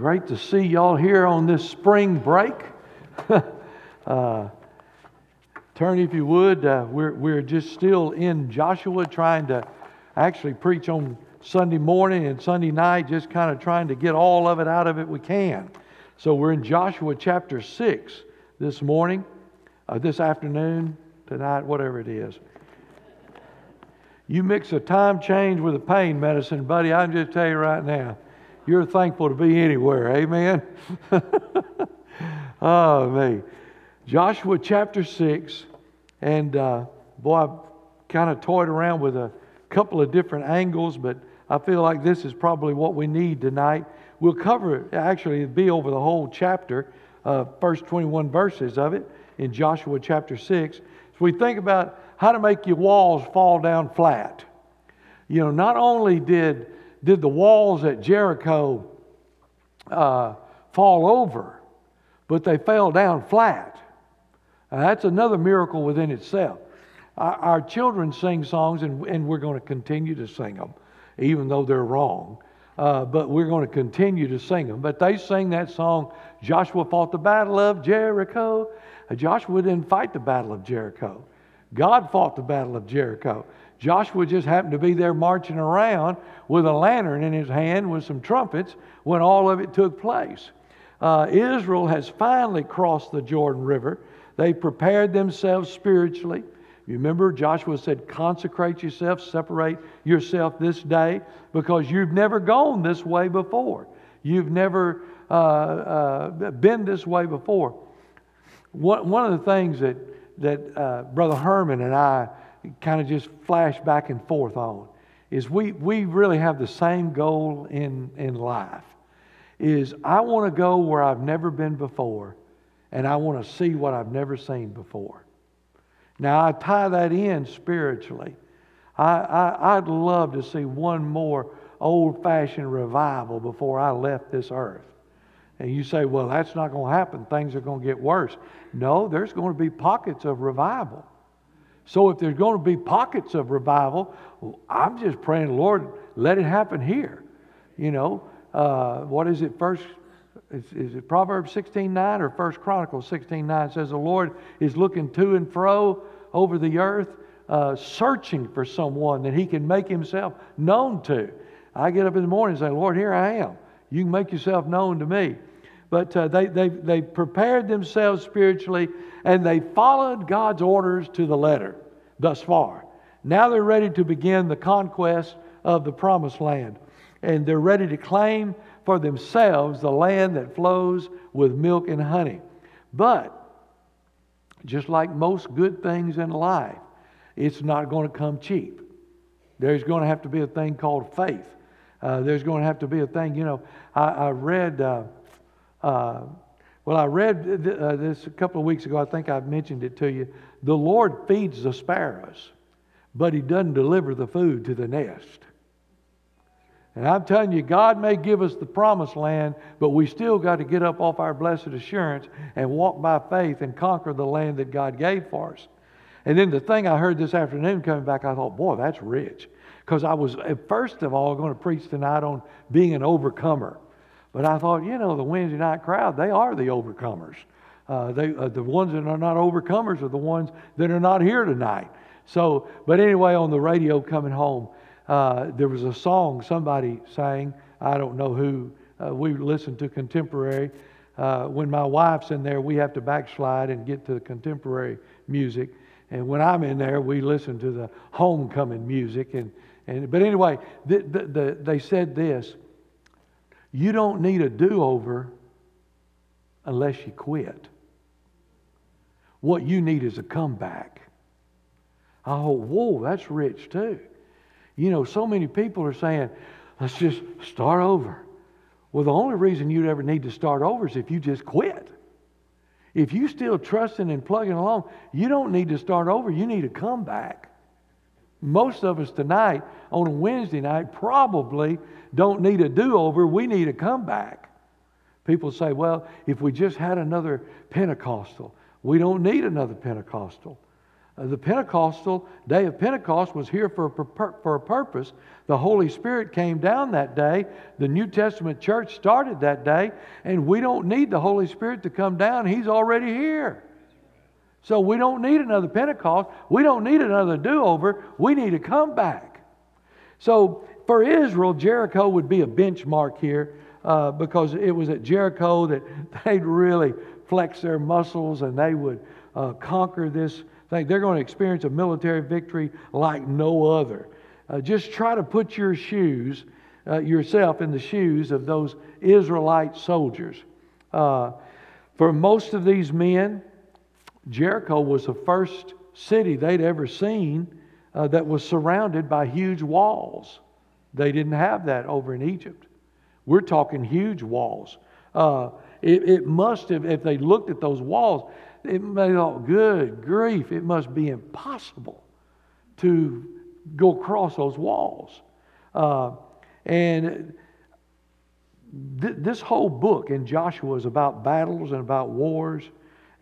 Great to see y'all here on this spring break. uh, turn, if you would. Uh, we're, we're just still in Joshua trying to actually preach on Sunday morning and Sunday night, just kind of trying to get all of it out of it we can. So we're in Joshua chapter 6 this morning, uh, this afternoon, tonight, whatever it is. You mix a time change with a pain medicine, buddy, I can just tell you right now you're thankful to be anywhere. Amen? oh, me. Joshua chapter 6. And uh, boy, I've kind of toyed around with a couple of different angles, but I feel like this is probably what we need tonight. We'll cover, actually, it'll be over the whole chapter, uh, first 21 verses of it in Joshua chapter 6. So we think about how to make your walls fall down flat. You know, not only did did the walls at Jericho uh, fall over, but they fell down flat. Now, that's another miracle within itself. Our, our children sing songs, and, and, we're going to continue to sing them, even though they're wrong. Uh, but we're going to continue to sing them. But they sing that song, Joshua fought the battle of Jericho. Uh, Joshua didn't fight the battle of Jericho. God fought the battle of Jericho. Joshua just happened to be there marching around with a lantern in his hand with some trumpets when all of it took place. Uh, Israel has finally crossed the Jordan River. They prepared themselves spiritually. You remember, Joshua said, Consecrate yourself, separate yourself this day, because you've never gone this way before. You've never uh, uh, been this way before. One, one of the things that, that uh, Brother Herman and I kind of just flash back and forth on is we, we really have the same goal in, in life is i want to go where i've never been before and i want to see what i've never seen before. Now i tie that in spiritually. I, I, i'd love to see one more old-fashioned revival before i left this earth. And you say well that's not going to happen. Things are going to get worse. No there's going to be pockets of revival so if there's going to be pockets of revival, I'm just praying, Lord, let it happen here. You know, uh, what is it? First, is, is it Proverbs 16:9 or First Chronicles 16:9 says the Lord is looking to and fro over the earth, uh, searching for someone that He can make Himself known to. I get up in the morning and say, Lord, here I am. You can make yourself known to me. But uh, they, they, they prepared themselves spiritually and they followed God's orders to the letter thus far. Now they're ready to begin the conquest of the promised land. And they're ready to claim for themselves the land that flows with milk and honey. But, just like most good things in life, it's not going to come cheap. There's going to have to be a thing called faith. Uh, there's going to have to be a thing, you know. I, I read. Uh, uh, well, I read th- uh, this a couple of weeks ago. I think I've mentioned it to you. The Lord feeds the sparrows, but He doesn't deliver the food to the nest. And I'm telling you, God may give us the promised land, but we still got to get up off our blessed assurance and walk by faith and conquer the land that God gave for us. And then the thing I heard this afternoon coming back, I thought, boy, that's rich. Because I was, first of all, going to preach tonight on being an overcomer. But I thought, you know, the Wednesday night crowd, they are the overcomers. Uh, they, uh, the ones that are not overcomers are the ones that are not here tonight. So, but anyway, on the radio coming home, uh, there was a song somebody sang. I don't know who. Uh, we listened to contemporary. Uh, when my wife's in there, we have to backslide and get to the contemporary music. And when I'm in there, we listen to the homecoming music. And, and but anyway, the, the, the, they said this you don't need a do over unless you quit. What you need is a comeback. Oh, whoa, that's rich too. You know, so many people are saying, let's just start over. Well, the only reason you'd ever need to start over is if you just quit. If you still trusting and plugging along, you don't need to start over. You need a comeback. Most of us tonight on a Wednesday night probably don't need a do over, we need a comeback. People say, well, if we just had another Pentecostal, we don't need another Pentecostal. Uh, the Pentecostal day of Pentecost was here for a, for a purpose. The Holy Spirit came down that day. The New Testament church started that day, and we don't need the Holy Spirit to come down. He's already here. So we don't need another Pentecost. We don't need another do over. We need a comeback. So for Israel, Jericho would be a benchmark here uh, because it was at Jericho that they'd really flex their muscles and they would uh, conquer this thing. They're going to experience a military victory like no other. Uh, just try to put your shoes, uh, yourself in the shoes of those Israelite soldiers. Uh, for most of these men, Jericho was the first city they'd ever seen uh, that was surrounded by huge walls. They didn't have that over in Egypt. We're talking huge walls. Uh, it, it, must have, if they looked at those walls, it may thought, good grief, it must be impossible to go across those walls. Uh, and th- this whole book in Joshua is about battles and about wars.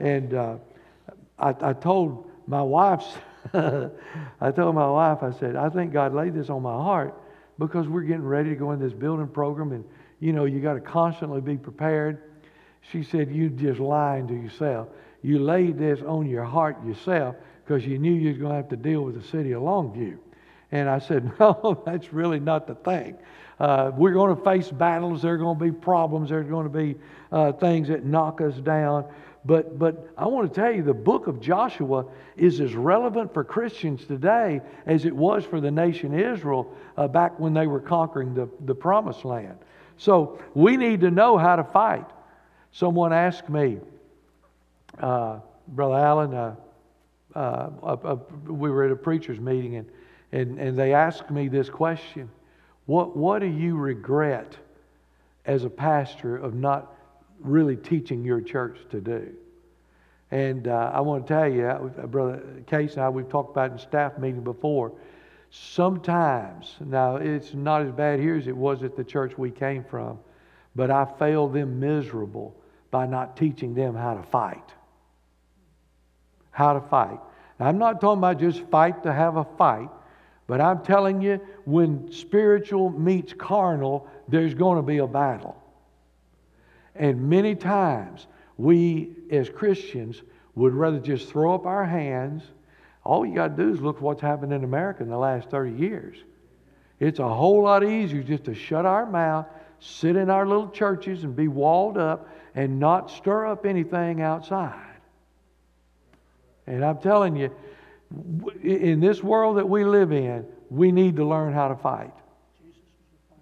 And uh, I, I told my wife, I told my wife, I said, I think God laid this on my heart because we're getting ready to go in this building program and, you know, you got to constantly be prepared. She said, You just lying to yourself. You laid this on your heart yourself because you knew you was going to have to deal with the city of Longview. And I said, No, that's really not the thing. Uh, we're going to face battles. There are going to be problems. There's going to be uh, things that knock us down. But, but I want to tell you, the book of Joshua is as relevant for Christians today as it was for the nation Israel uh, back when they were conquering the, the promised land. So we need to know how to fight. Someone asked me, uh, Brother Allen, uh, uh we were at a preacher's meeting, and, and, and they asked me this question what, what do you regret as a pastor of not really teaching your church to do? And uh, I want to tell you, uh, Brother Case and I, we've talked about in staff meeting before. Sometimes, now it's not as bad here as it was at the church we came from, but I failed them miserable by not teaching them how to fight. How to fight. Now, I'm not talking about just fight to have a fight, but I'm telling you, when spiritual meets carnal, there's going to be a battle. And many times, we as Christians would rather just throw up our hands. All you got to do is look what's happened in America in the last 30 years. It's a whole lot easier just to shut our mouth, sit in our little churches and be walled up and not stir up anything outside. And I'm telling you, in this world that we live in, we need to learn how to fight.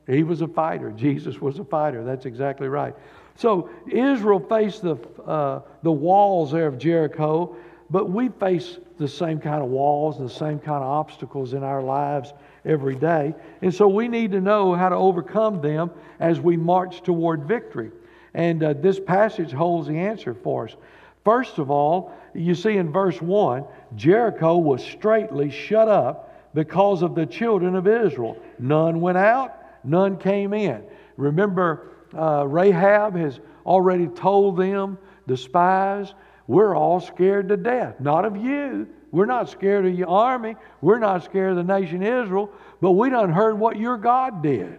He was a fighter. Jesus was a fighter. That's exactly right. So Israel faced the, uh, the walls there of Jericho, but we face the same kind of walls and the same kind of obstacles in our lives every day. And so we need to know how to overcome them as we march toward victory. And uh, this passage holds the answer for us. First of all, you see in verse 1, Jericho was straightly shut up because of the children of Israel. None went out, none came in. Remember, uh, Rahab has already told them, the spies, we're all scared to death. Not of you. We're not scared of your army. We're not scared of the nation Israel. But we done heard what your God did.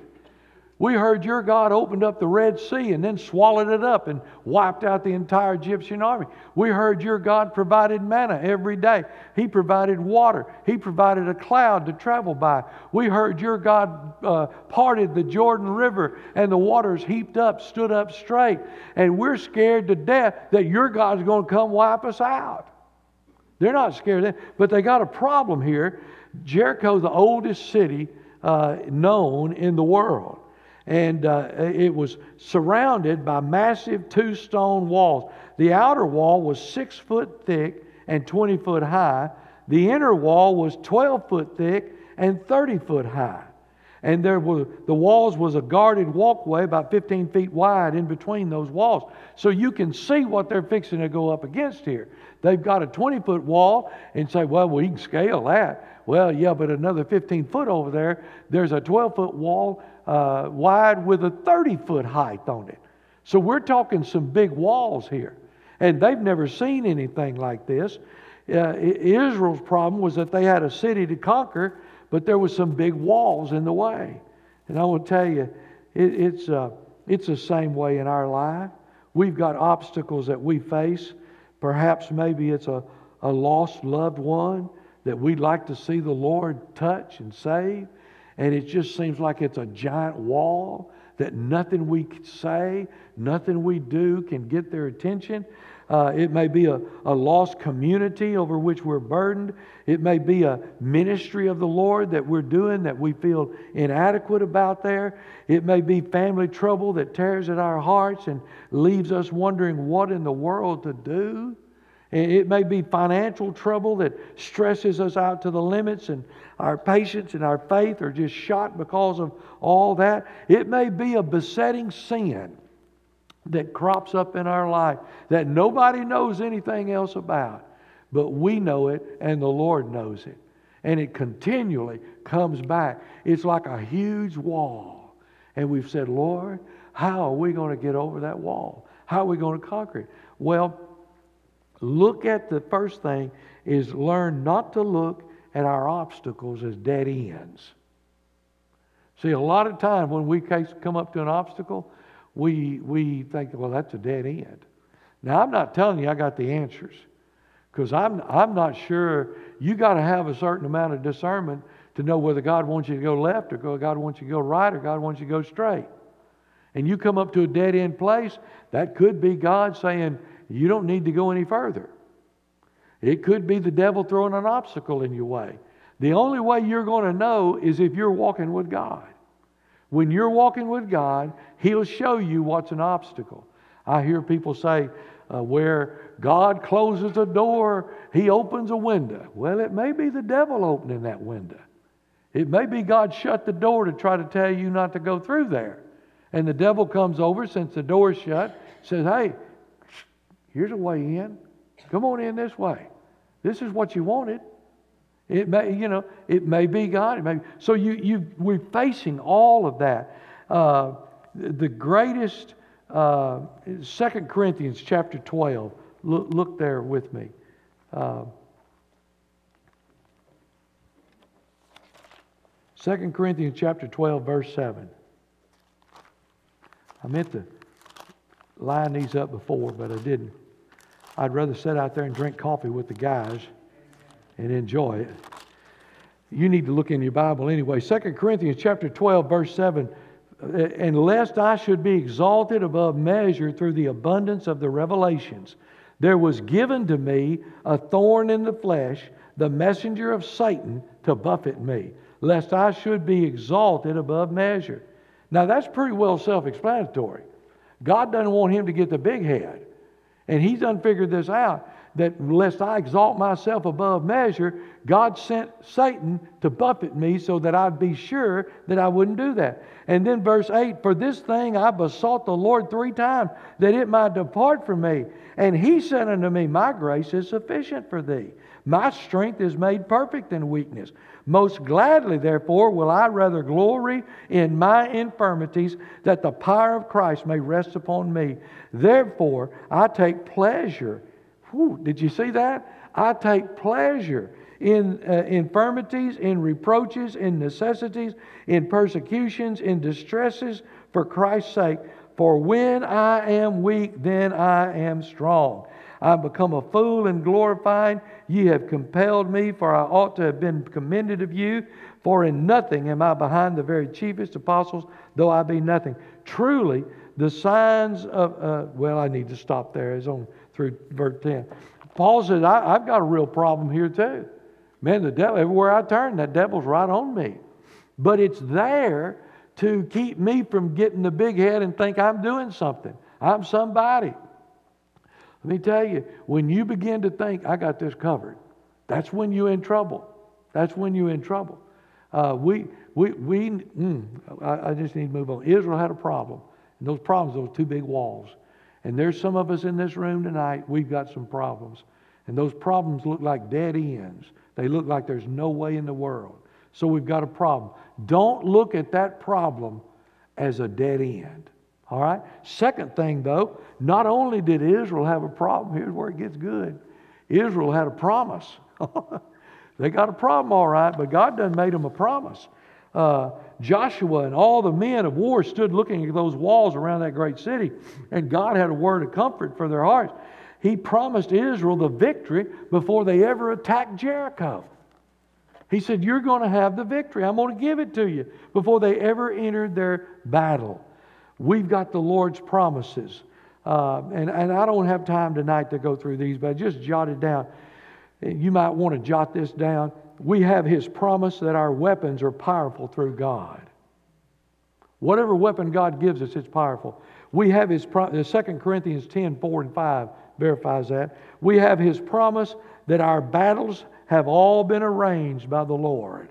We heard your God opened up the Red Sea and then swallowed it up and wiped out the entire Egyptian army. We heard your God provided manna every day. He provided water. He provided a cloud to travel by. We heard your God uh, parted the Jordan River and the waters heaped up, stood up straight. And we're scared to death that your God's going to come wipe us out. They're not scared of that, but they got a problem here. Jericho, the oldest city uh, known in the world and uh, it was surrounded by massive two stone walls. The outer wall was six foot thick and 20 foot high. The inner wall was 12 foot thick and 30 foot high. And there were, the walls was a guarded walkway about 15 feet wide in between those walls. So you can see what they're fixing to go up against here. They've got a 20 foot wall and say, well, we can scale that. Well, yeah, but another 15 foot over there, there's a 12 foot wall uh, wide with a 30 foot height on it. So we're talking some big walls here. And they've never seen anything like this. uh, Israel's problem was that they had a city to conquer, but there was some big walls in the way. And I want to tell you, it, it's, uh, it's the same way in our life. We've got obstacles that we face. Perhaps maybe it's a, a lost loved one that we'd like to see the Lord touch and save. And it just seems like it's a giant wall that nothing we say, nothing we do can get their attention. Uh, it may be a, a lost community over which we're burdened. It may be a ministry of the Lord that we're doing that we feel inadequate about there. It may be family trouble that tears at our hearts and leaves us wondering what in the world to do. It may be financial trouble that stresses us out to the limits, and our patience and our faith are just shot because of all that. It may be a besetting sin that crops up in our life that nobody knows anything else about, but we know it and the Lord knows it. And it continually comes back. It's like a huge wall. And we've said, Lord, how are we going to get over that wall? How are we going to conquer it? Well, look at the first thing is learn not to look at our obstacles as dead ends. See, a lot of times when we come up to an obstacle, we, we think, well, that's a dead end. Now, I'm not telling you I got the answers because I'm, I'm not sure. You got to have a certain amount of discernment to know whether God wants you to go left or God wants you to go right or God wants you to go straight. And you come up to a dead end place, that could be God saying, you don't need to go any further. It could be the devil throwing an obstacle in your way. The only way you're going to know is if you're walking with God. When you're walking with God, He'll show you what's an obstacle. I hear people say, uh, where God closes a door, He opens a window. Well, it may be the devil opening that window. It may be God shut the door to try to tell you not to go through there. And the devil comes over since the door's shut, says, Hey, here's a way in. Come on in this way. This is what you wanted. It may, you know, it may be God. It may, so you, you, we're facing all of that. Uh, the greatest, uh, 2 Corinthians chapter 12. Look, look there with me. Uh, 2 Corinthians chapter 12, verse 7. I meant to line these up before, but I didn't. I'd rather sit out there and drink coffee with the guys and enjoy it. You need to look in your Bible anyway. 2 Corinthians chapter 12, verse 7. Uh, and lest I should be exalted above measure through the abundance of the revelations, there was given to me a thorn in the flesh, the messenger of Satan to buffet me, lest I should be exalted above measure. Now that's pretty well self explanatory. God doesn't want him to get the big head. And he's done figured this out that lest I exalt myself above measure, God sent Satan to buffet me so that I'd be sure that I wouldn't do that. And then verse 8 For this thing I besought the Lord three times that it might depart from me. And he said unto me, My grace is sufficient for thee. My strength is made perfect in weakness. Most gladly, therefore, will I rather glory in my infirmities, that the power of Christ may rest upon me. Therefore, I take pleasure Whew, did you see that? I take pleasure in uh, infirmities, in reproaches, in necessities, in persecutions, in distresses for Christ's sake. For when I am weak, then I am strong. I have become a fool and glorified. Ye have compelled me, for I ought to have been commended of you. For in nothing am I behind the very chiefest apostles, though I be nothing. Truly, the signs of, uh, well, I need to stop there. It's on through verse 10. Paul says, I, have got a real problem here too. Man, the devil, everywhere I turn, that devil's right on me. But it's there to keep me from getting the big head and think I'm doing something. I'm somebody. Let me tell you, when you begin to think, I got this covered, that's when you're in trouble. That's when you're in trouble. Uh, we, we, we mm, I, I just need to move on. Israel had a problem. And those problems, those two big walls. And there's some of us in this room tonight, we've got some problems. And those problems look like dead ends. They look like there's no way in the world. So we've got a problem. Don't look at that problem as a dead end. All right? Second thing, though, not only did Israel have a problem, here's where it gets good. Israel had a promise. they got a problem, all right, but God done made them a promise. Uh, Joshua and all the men of war stood looking at those walls around that great city, and God had a word of comfort for their hearts. He promised Israel the victory before they ever attacked Jericho. He said, You're going to have the victory. I'm going to give it to you before they ever entered their battle. We've got the Lord's promises. Uh, and, and I don't have time tonight to go through these, but I just jotted down. You might want to jot this down. We have His promise that our weapons are powerful through God. Whatever weapon God gives us, it's powerful. We have His promise, 2 Corinthians 10 4 and 5 verifies that. We have His promise that our battles have all been arranged by the Lord.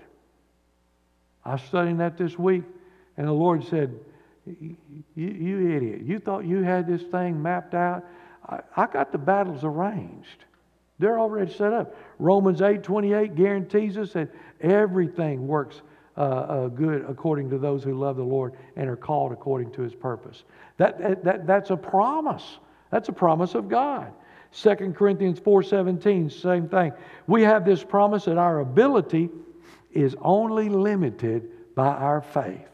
I was studying that this week, and the Lord said, You, you idiot, you thought you had this thing mapped out? I, I got the battles arranged. They're already set up. Romans 8 28 guarantees us that everything works uh, uh, good according to those who love the Lord and are called according to his purpose. That, that, that, that's a promise. That's a promise of God. 2 Corinthians 4:17, same thing. We have this promise that our ability is only limited by our faith.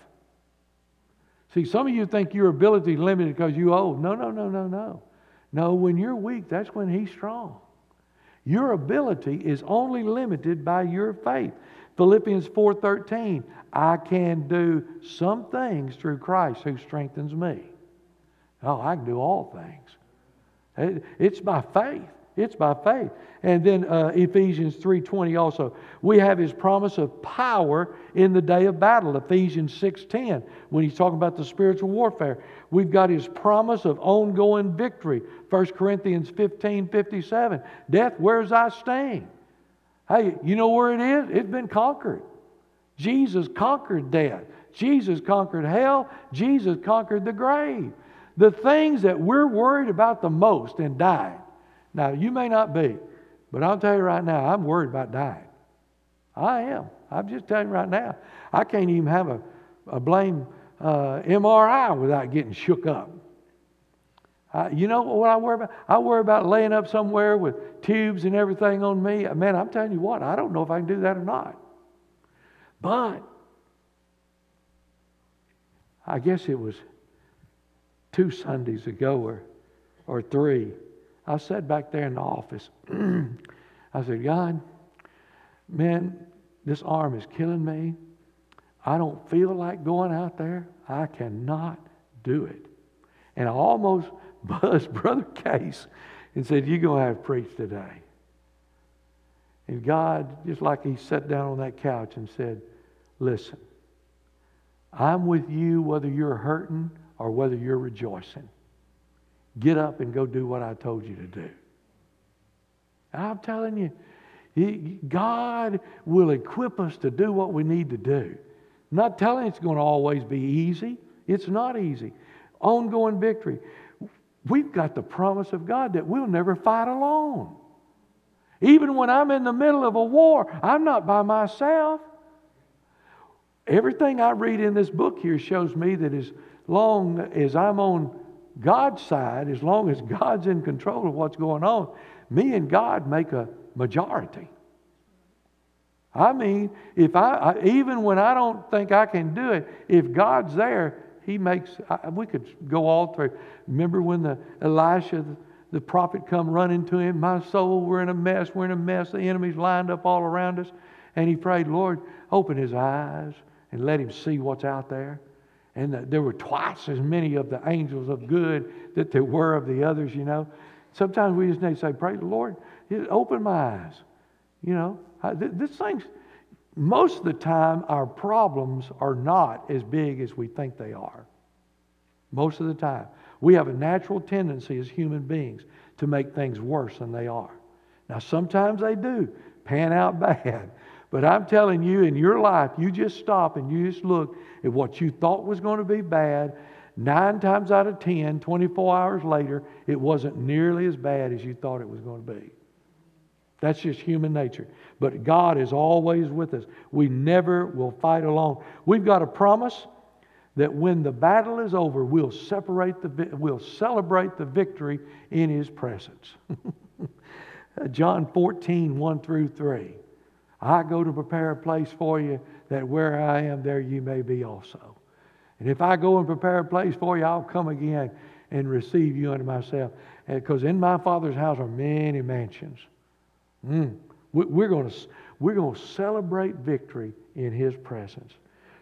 See, some of you think your ability is limited because you old. No, no, no, no, no. No, when you're weak, that's when he's strong. Your ability is only limited by your faith. Philippians 4:13, I can do some things through Christ who strengthens me. Oh, I can do all things. It's by faith. It's by faith. And then uh, Ephesians 3:20 also. We have his promise of power in the day of battle, Ephesians 6:10, when he's talking about the spiritual warfare. We've got his promise of ongoing victory, 1 Corinthians 15:57. Death, where's thy sting? Hey, you know where it is? It's been conquered. Jesus conquered death. Jesus conquered hell. Jesus conquered the grave. The things that we're worried about the most in dying. Now, you may not be, but I'll tell you right now, I'm worried about dying. I am. I'm just telling you right now. I can't even have a, a blame uh, MRI without getting shook up. Uh, you know what I worry about? I worry about laying up somewhere with tubes and everything on me. Man, I'm telling you what, I don't know if I can do that or not. But I guess it was two Sundays ago or, or three, I sat back there in the office. I said, God, man, this arm is killing me. I don't feel like going out there. I cannot do it. And I almost buzzed Brother Case and said, You're going to have preach today. And God, just like He sat down on that couch and said, Listen, I'm with you whether you're hurting or whether you're rejoicing. Get up and go do what I told you to do. I'm telling you, God will equip us to do what we need to do. I'm not telling it's going to always be easy. It's not easy. Ongoing victory. We've got the promise of God that we'll never fight alone. Even when I'm in the middle of a war, I'm not by myself. Everything I read in this book here shows me that as long as I'm on God's side, as long as God's in control of what's going on, me and God make a majority. I mean, if I, I even when I don't think I can do it, if God's there, He makes. I, we could go all through. Remember when the Elisha, the, the prophet, come running to him? My soul, we're in a mess. We're in a mess. The enemy's lined up all around us, and he prayed, Lord, open his eyes and let him see what's out there. And there were twice as many of the angels of good that there were of the others, you know. Sometimes we just need to say, Praise the Lord, open my eyes. You know, this thing's, most of the time, our problems are not as big as we think they are. Most of the time. We have a natural tendency as human beings to make things worse than they are. Now, sometimes they do pan out bad. But I'm telling you, in your life, you just stop and you just look at what you thought was going to be bad. Nine times out of ten, 24 hours later, it wasn't nearly as bad as you thought it was going to be. That's just human nature. But God is always with us. We never will fight alone. We've got a promise that when the battle is over, we'll separate the we'll celebrate the victory in His presence. John 14, 1 through 3. I go to prepare a place for you that where I am, there you may be also. And if I go and prepare a place for you, I'll come again and receive you unto myself. Because in my Father's house are many mansions. Mm. We're going to we're going to celebrate victory in His presence.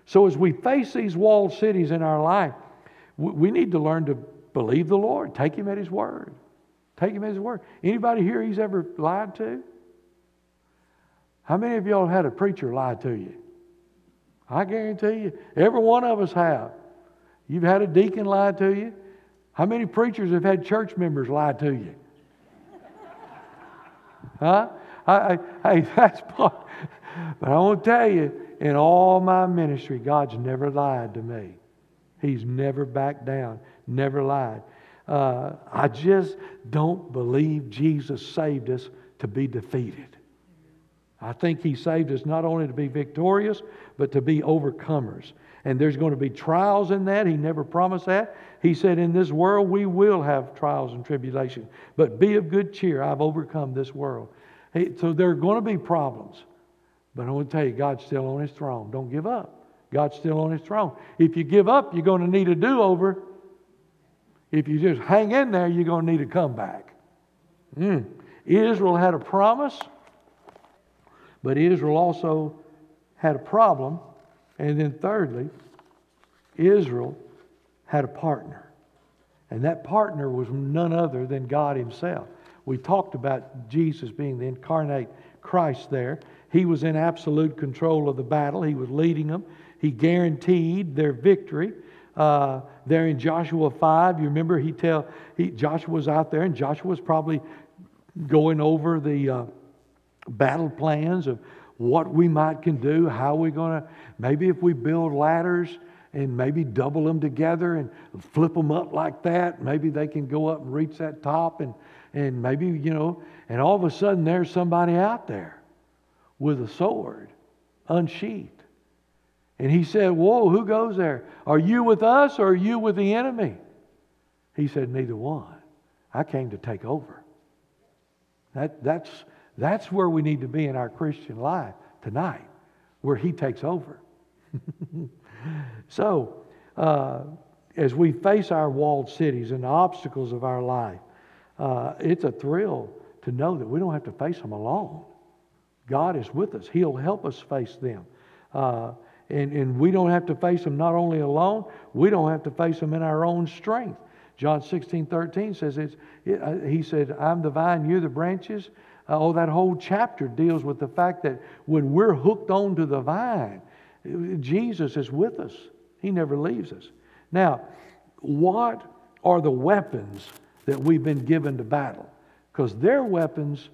So as we face these walled cities in our life, we need to learn to believe the Lord. Take Him at His word. Take Him at His word. Anybody here He's ever lied to? How many of y'all had a preacher lie to you? I guarantee you, every one of us have. You've had a deacon lie to you. How many preachers have had church members lie to you? Huh? I, I, I, that's part. But I want to tell you, in all my ministry, God's never lied to me. He's never backed down, never lied. Uh, I just don't believe Jesus saved us to be defeated. I think He saved us not only to be victorious, but to be overcomers. And there's going to be trials in that. He never promised that. He said, In this world we will have trials and tribulation, but be of good cheer. I've overcome this world. Hey, so there are going to be problems. But I want to tell you, God's still on his throne. Don't give up. God's still on his throne. If you give up, you're going to need a do over. If you just hang in there, you're going to need a comeback. Mm. Israel had a promise, but Israel also had a problem. And then, thirdly, Israel had a partner. And that partner was none other than God Himself. We talked about Jesus being the incarnate Christ there. He was in absolute control of the battle, He was leading them. He guaranteed their victory. Uh, there in Joshua 5, you remember he tell he, Joshua was out there, and Joshua was probably going over the uh, battle plans of what we might can do, how we're going to, maybe if we build ladders and maybe double them together and flip them up like that, maybe they can go up and reach that top and, and maybe, you know, and all of a sudden there's somebody out there with a sword unsheathed. And he said, Whoa, who goes there? Are you with us or are you with the enemy? He said, Neither one. I came to take over. That, that's, that's where we need to be in our Christian life tonight, where He takes over. so, uh, as we face our walled cities and the obstacles of our life, uh, it's a thrill to know that we don't have to face them alone. God is with us, He'll help us face them. Uh, and, and we don't have to face them not only alone, we don't have to face them in our own strength. John 16, 13 says, it's, it, uh, He said, I'm the vine, you're the branches. Oh, that whole chapter deals with the fact that when we're hooked onto the vine, Jesus is with us. He never leaves us. Now, what are the weapons that we've been given to battle? Because their weapons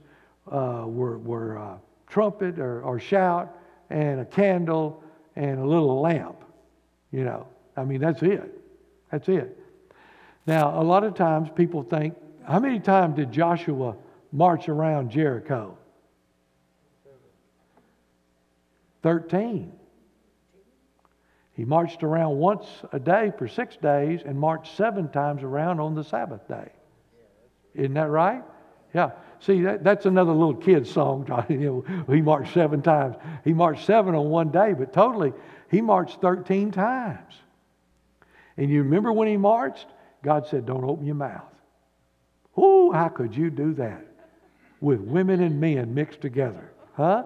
uh, were, were uh, trumpet or, or shout and a candle and a little lamp. You know, I mean, that's it. That's it. Now, a lot of times people think, how many times did Joshua march around Jericho? 13. He marched around once a day for six days and marched seven times around on the Sabbath day. Isn't that right? Yeah. See, that, that's another little kid song. he marched seven times. He marched seven on one day, but totally, he marched 13 times. And you remember when he marched? God said, Don't open your mouth. Oh, how could you do that? With women and men mixed together. Huh?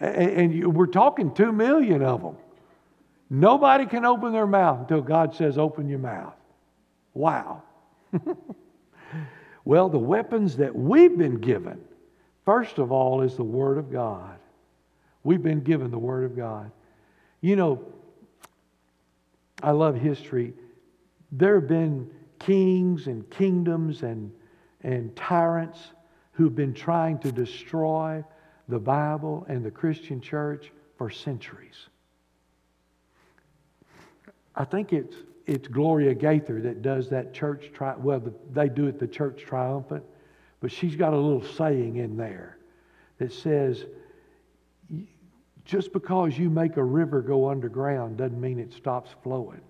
And, and you, we're talking two million of them. Nobody can open their mouth until God says, Open your mouth. Wow. Well, the weapons that we've been given, first of all, is the Word of God. We've been given the Word of God. You know, I love history. There have been kings and kingdoms and, and tyrants who've been trying to destroy the Bible and the Christian church for centuries. I think it's it's Gloria Gaither that does that church tri- well they do it the church triumphant but she's got a little saying in there that says just because you make a river go underground doesn't mean it stops flowing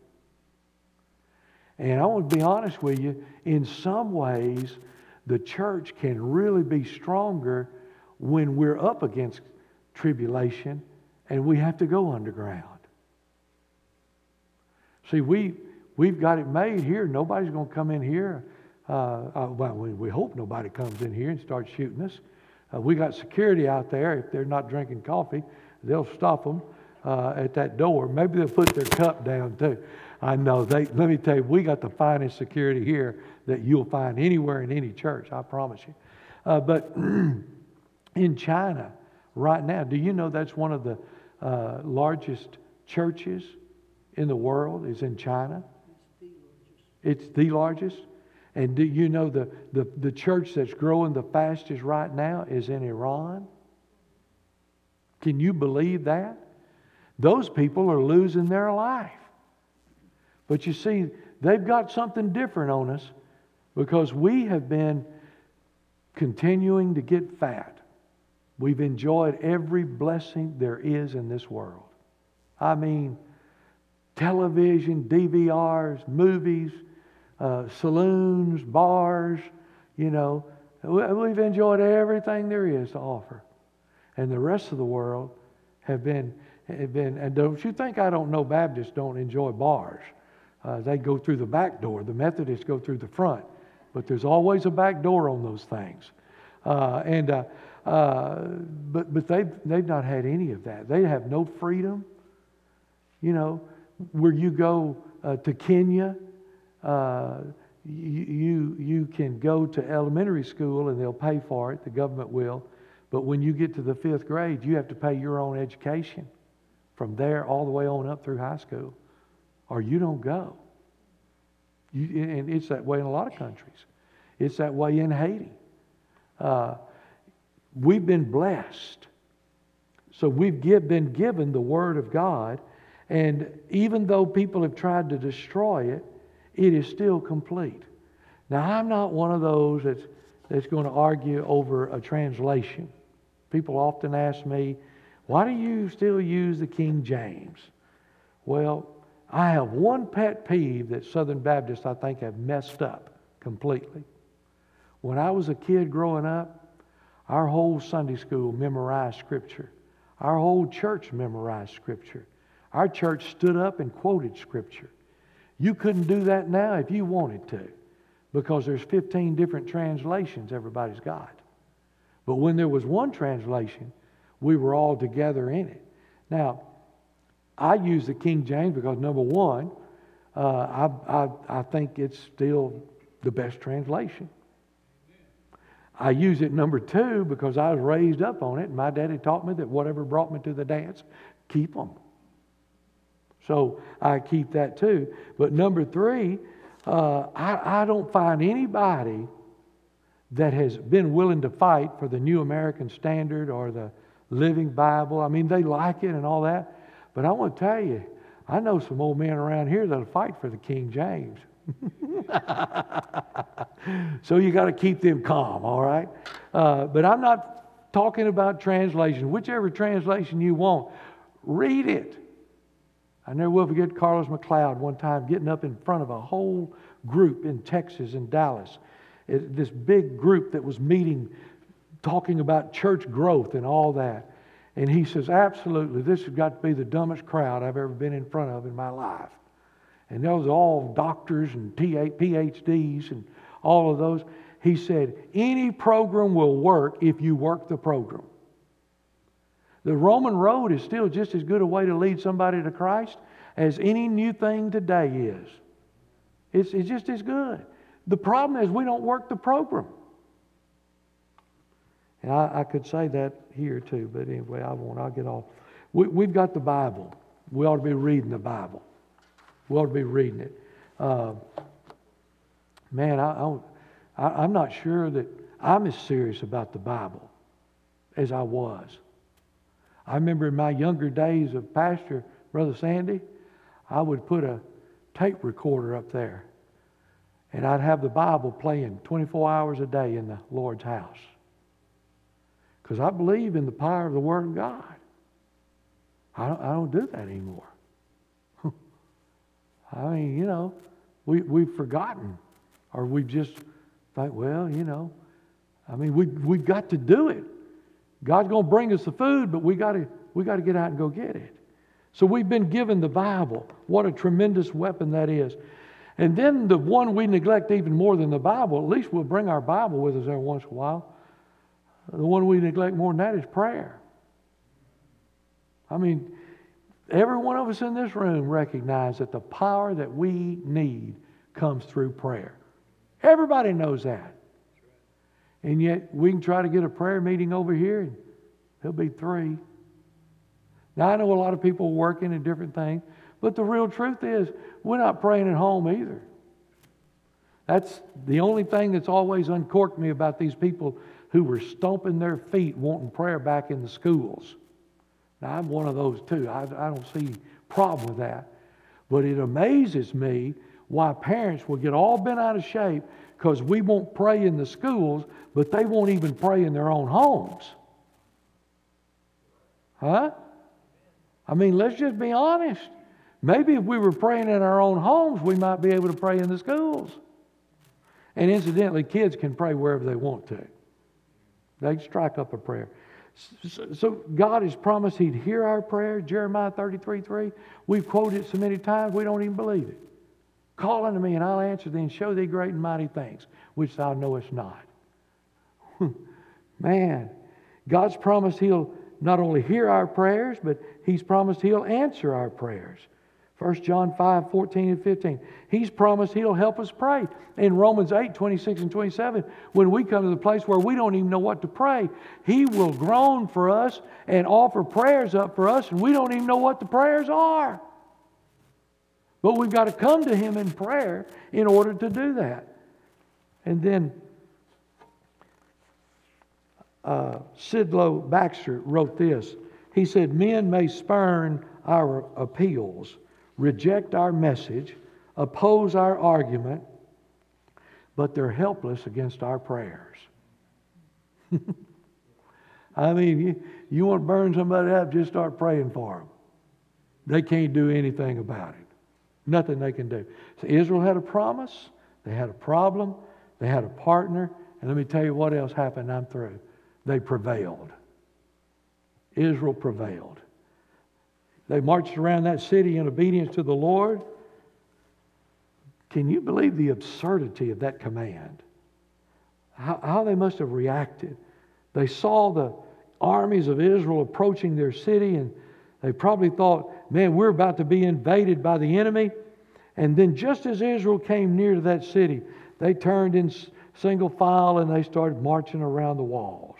and i want to be honest with you in some ways the church can really be stronger when we're up against tribulation and we have to go underground. See, we, we've got it made here. Nobody's going to come in here. Uh, uh, well, we, we, hope nobody comes in here and starts shooting us. Uh, we got security out there. If they're not drinking coffee, they'll stop them uh, at that door. Maybe they'll put their cup down too. I know. They, let me tell you, we got the finest security here that you'll find anywhere in any church, I promise you. Uh, but in China, right now, do you know that's one of the uh, largest churches in the world is in China? It's the largest. And do you know the, the, the church that's growing the fastest right now is in Iran? Can you believe that? Those people are losing their life. But you see, they've got something different on us because we have been continuing to get fat. We've enjoyed every blessing there is in this world. I mean, television, DVRs, movies, uh, saloons, bars, you know. We've enjoyed everything there is to offer. And the rest of the world have been, have been and don't you think I don't know Baptists don't enjoy bars. Uh, they go through the back door. The Methodists go through the front. But there's always a back door on those things. Uh, and, uh, uh, but, but they've, they've not had any of that. They have no freedom. You know, where you go uh, to Kenya, uh, you, you, you can go to elementary school and they'll pay for it, the government will. But when you get to the fifth grade, you have to pay your own education from there all the way on up through high school, or you don't go. You, and it's that way in a lot of countries. It's that way in Haiti. Uh, we've been blessed. So we've give, been given the Word of God, and even though people have tried to destroy it, it is still complete. Now, I'm not one of those that's, that's going to argue over a translation. People often ask me, why do you still use the King James? Well, I have one pet peeve that Southern Baptists, I think, have messed up completely. When I was a kid growing up, our whole Sunday school memorized Scripture. Our whole church memorized Scripture. Our church stood up and quoted Scripture. You couldn't do that now if you wanted to because there's 15 different translations everybody's got. But when there was one translation, we were all together in it. Now, I use the King James because number one, uh, I, I, I think it's still the best translation. I use it number two because I was raised up on it, and my daddy taught me that whatever brought me to the dance, keep them. So I keep that too. But number three, uh, I, I don't find anybody that has been willing to fight for the New American Standard or the Living Bible. I mean, they like it and all that. But I want to tell you, I know some old men around here that'll fight for the King James. so you got to keep them calm, all right? Uh, but I'm not talking about translation. Whichever translation you want, read it. I never will forget Carlos McLeod one time getting up in front of a whole group in Texas in Dallas. It, this big group that was meeting, talking about church growth and all that. And he says, Absolutely, this has got to be the dumbest crowd I've ever been in front of in my life. And those are all doctors and PhDs and all of those. He said, Any program will work if you work the program. The Roman road is still just as good a way to lead somebody to Christ as any new thing today is. It's, it's just as good. The problem is we don't work the program. And I, I, could say that here too, but anyway, I won't. I'll get off. We, have got the Bible. We ought to be reading the Bible. We ought to be reading it. Uh, man, I, I, I'm not sure that I'm as serious about the Bible as I was. I remember in my younger days of pastor, Brother Sandy, I would put a tape recorder up there and I'd have the Bible playing 24 hours a day in the Lord's house. Because I believe in the power of the Word of God. I don't, I don't do that anymore. I mean, you know, we, we've forgotten or we've just Think, well, you know, I mean, we, we've got to do it. God's going to bring us the food, but we got to we got to get out and go get it. So we've been given the Bible. What a tremendous weapon that is. And then the one we neglect even more than the Bible, at least we'll bring our Bible with us every once in a while. The one we neglect more than that is prayer. I mean, every one of us in this room recognize that the power that we need comes through prayer. Everybody knows that. And yet we can try to get a prayer meeting over here and there'll be three. Now I know a lot of people working and different things, but the real truth is we're not praying at home either. That's the only thing that's always uncorked me about these people who were stomping their feet wanting prayer back in the schools. Now I'm one of those too. I, I don't see problem with that. But it amazes me why parents will get all bent out of shape because we won't pray in the schools, but they won't even pray in their own homes. Huh? I mean, let's just be honest. Maybe if we were praying in our own homes, we might be able to pray in the schools. And incidentally, kids can pray wherever they want to. They strike up a prayer. So God has promised He'd hear our prayer. Jeremiah 33 3. We've quoted it so many times we don't even believe it. Call unto me and I'll answer thee and show thee great and mighty things which thou knowest not. Man, God's promised He'll not only hear our prayers, but He's promised He'll answer our prayers. 1 John 5, 14 and 15. He's promised He'll help us pray. In Romans 8, 26 and 27, when we come to the place where we don't even know what to pray, He will groan for us and offer prayers up for us, and we don't even know what the prayers are. But we've got to come to Him in prayer in order to do that. And then uh, Sidlow Baxter wrote this. He said, Men may spurn our appeals reject our message, oppose our argument, but they're helpless against our prayers. I mean, you, you want to burn somebody up, just start praying for them. They can't do anything about it. Nothing they can do. So Israel had a promise, they had a problem, they had a partner, and let me tell you what else happened. I'm through. They prevailed. Israel prevailed. They marched around that city in obedience to the Lord. Can you believe the absurdity of that command? How, how, they must have reacted. They saw the armies of Israel approaching their city, and they probably thought, man, we're about to be invaded by the enemy. And then, just as Israel came near to that city, they turned in single file and they started marching around the walls.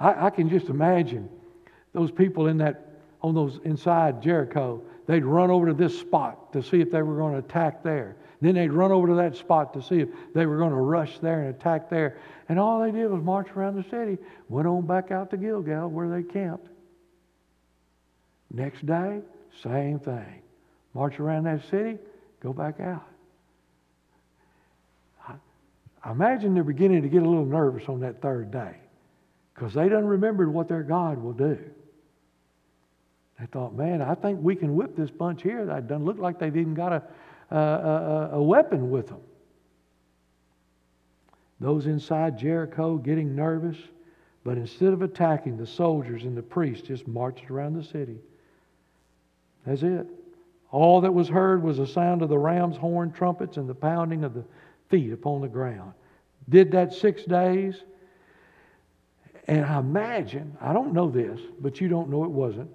I, I can just imagine those people in that on those inside Jericho, they'd run over to this spot to see if they were going to attack there. Then they'd run over to that spot to see if they were going to rush there and attack there. And all they did was march around the city, went on back out to Gilgal where they camped. Next day, same thing. March around that city, go back out. I imagine they're beginning to get a little nervous on that third day because they done remembered what their God will do. They thought, man, I think we can whip this bunch here. That doesn't look like they've even got a, a, a, a weapon with them. Those inside Jericho getting nervous, but instead of attacking, the soldiers and the priests just marched around the city. That's it. All that was heard was the sound of the ram's horn, trumpets, and the pounding of the feet upon the ground. Did that six days. And I imagine, I don't know this, but you don't know it wasn't.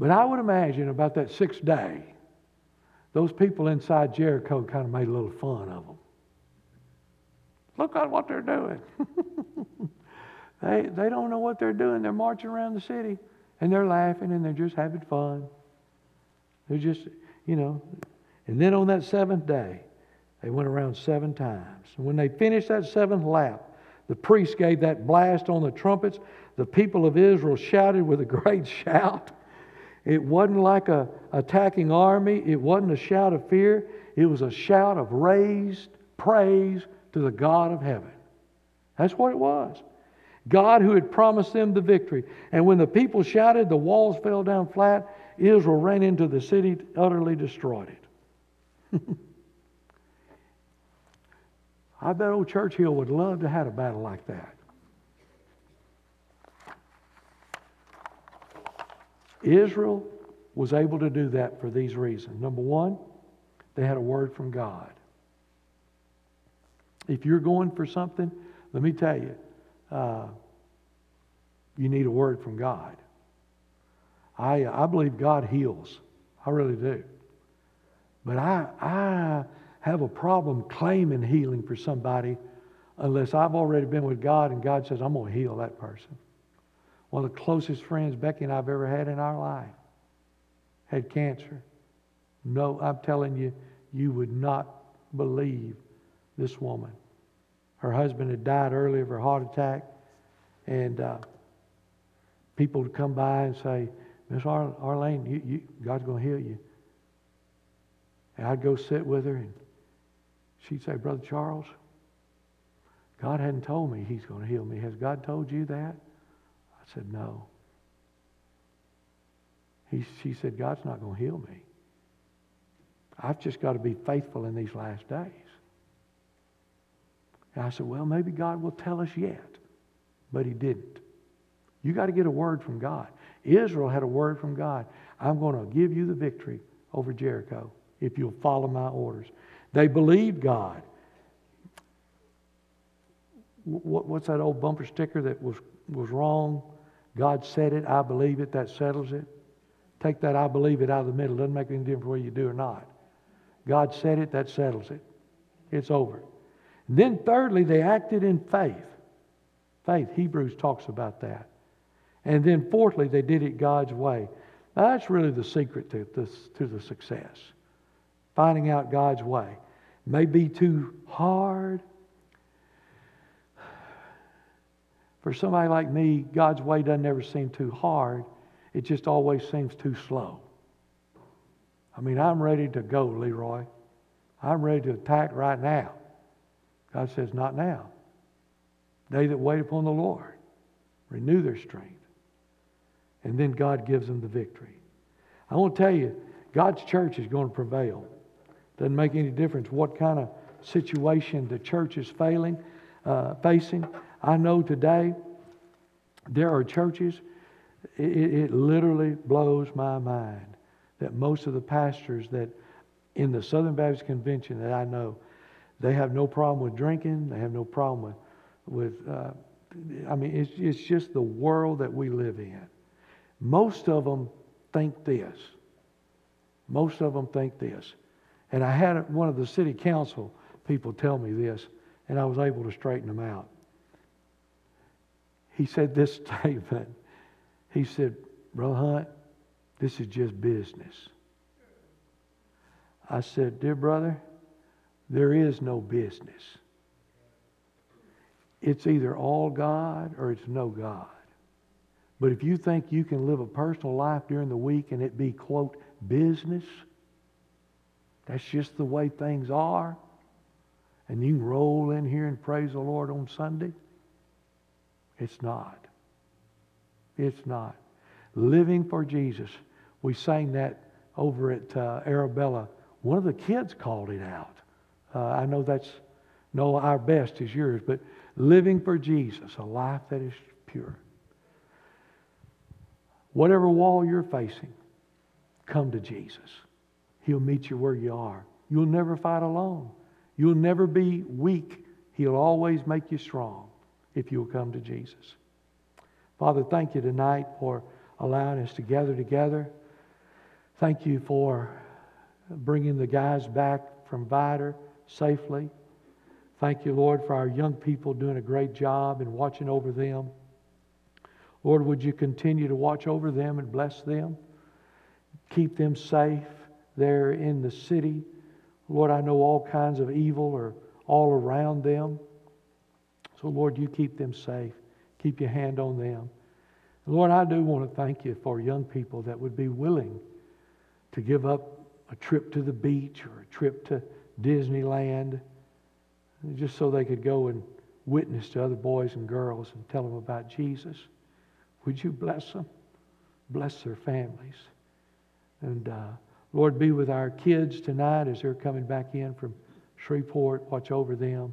But I would imagine about that sixth day, those people inside Jericho kind of made a little fun of them. Look at what they're doing. they, they don't know what they're doing. They're marching around the city and they're laughing and they're just having fun. They're just, you know. And then on that seventh day, they went around seven times. And when they finished that seventh lap, the priest gave that blast on the trumpets. The people of Israel shouted with a great shout. It wasn't like a attacking army. It wasn't a shout of fear. It was a shout of raised praise to the God of heaven. That's what it was. God who had promised them the victory. And when the people shouted, the walls fell down flat. Israel ran into the city, utterly destroyed it. I bet old Churchill would love to have a battle like that. Israel was able to do that for these reasons. Number one, they had a word from God. If you're going for something, let me tell you, uh, you need a word from God. I, I believe God heals. I really do. But I, I have a problem claiming healing for somebody unless I've already been with God and God says, I'm going to heal that person. One of the closest friends Becky and I've ever had in our life had cancer. No, I'm telling you, you would not believe this woman. Her husband had died early of a heart attack, and uh, people would come by and say, Miss Ar- Arlene, you, you, God's going to heal you. And I'd go sit with her, and she'd say, Brother Charles, God hadn't told me He's going to heal me. Has God told you that? Said, No. He, she said, God's not going to heal me. I've just got to be faithful in these last days. And I said, Well, maybe God will tell us yet. But He didn't. You got to get a word from God. Israel had a word from God. I'm going to give you the victory over Jericho if you'll follow my orders. They believed God. What's that old bumper sticker that was, was wrong? God said it, I believe it, that settles it. Take that I believe it out of the middle. Doesn't make any difference whether you do or not. God said it, that settles it. It's over. And then, thirdly, they acted in faith. Faith, Hebrews talks about that. And then, fourthly, they did it God's way. Now, that's really the secret to, this, to the success. Finding out God's way. It may be too hard. For somebody like me, God's way doesn't ever seem too hard. It just always seems too slow. I mean, I'm ready to go, Leroy. I'm ready to attack right now. God says, Not now. They that wait upon the Lord renew their strength. And then God gives them the victory. I want to tell you, God's church is going to prevail. Doesn't make any difference what kind of situation the church is failing, uh, facing. I know today there are churches, it, it literally blows my mind that most of the pastors that in the Southern Baptist Convention that I know, they have no problem with drinking, they have no problem with, with uh, I mean, it's, it's just the world that we live in. Most of them think this. Most of them think this. And I had one of the city council people tell me this, and I was able to straighten them out. He said this statement. He said, Brother Hunt, this is just business. I said, Dear brother, there is no business. It's either all God or it's no God. But if you think you can live a personal life during the week and it be, quote, business, that's just the way things are, and you can roll in here and praise the Lord on Sunday, it's not. It's not. Living for Jesus. We sang that over at uh, Arabella. One of the kids called it out. Uh, I know that's, no, our best is yours, but living for Jesus, a life that is pure. Whatever wall you're facing, come to Jesus. He'll meet you where you are. You'll never fight alone. You'll never be weak. He'll always make you strong if you'll come to Jesus. Father, thank you tonight for allowing us to gather together. Thank you for bringing the guys back from Vidor safely. Thank you, Lord, for our young people doing a great job and watching over them. Lord, would you continue to watch over them and bless them? Keep them safe there in the city. Lord, I know all kinds of evil are all around them. So, Lord, you keep them safe. Keep your hand on them. Lord, I do want to thank you for young people that would be willing to give up a trip to the beach or a trip to Disneyland just so they could go and witness to other boys and girls and tell them about Jesus. Would you bless them? Bless their families. And uh, Lord, be with our kids tonight as they're coming back in from Shreveport. Watch over them.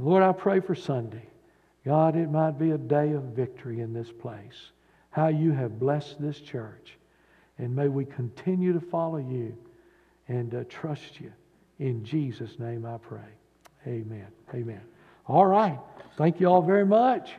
Lord, I pray for Sunday. God, it might be a day of victory in this place. How you have blessed this church. And may we continue to follow you and uh, trust you. In Jesus' name I pray. Amen. Amen. All right. Thank you all very much.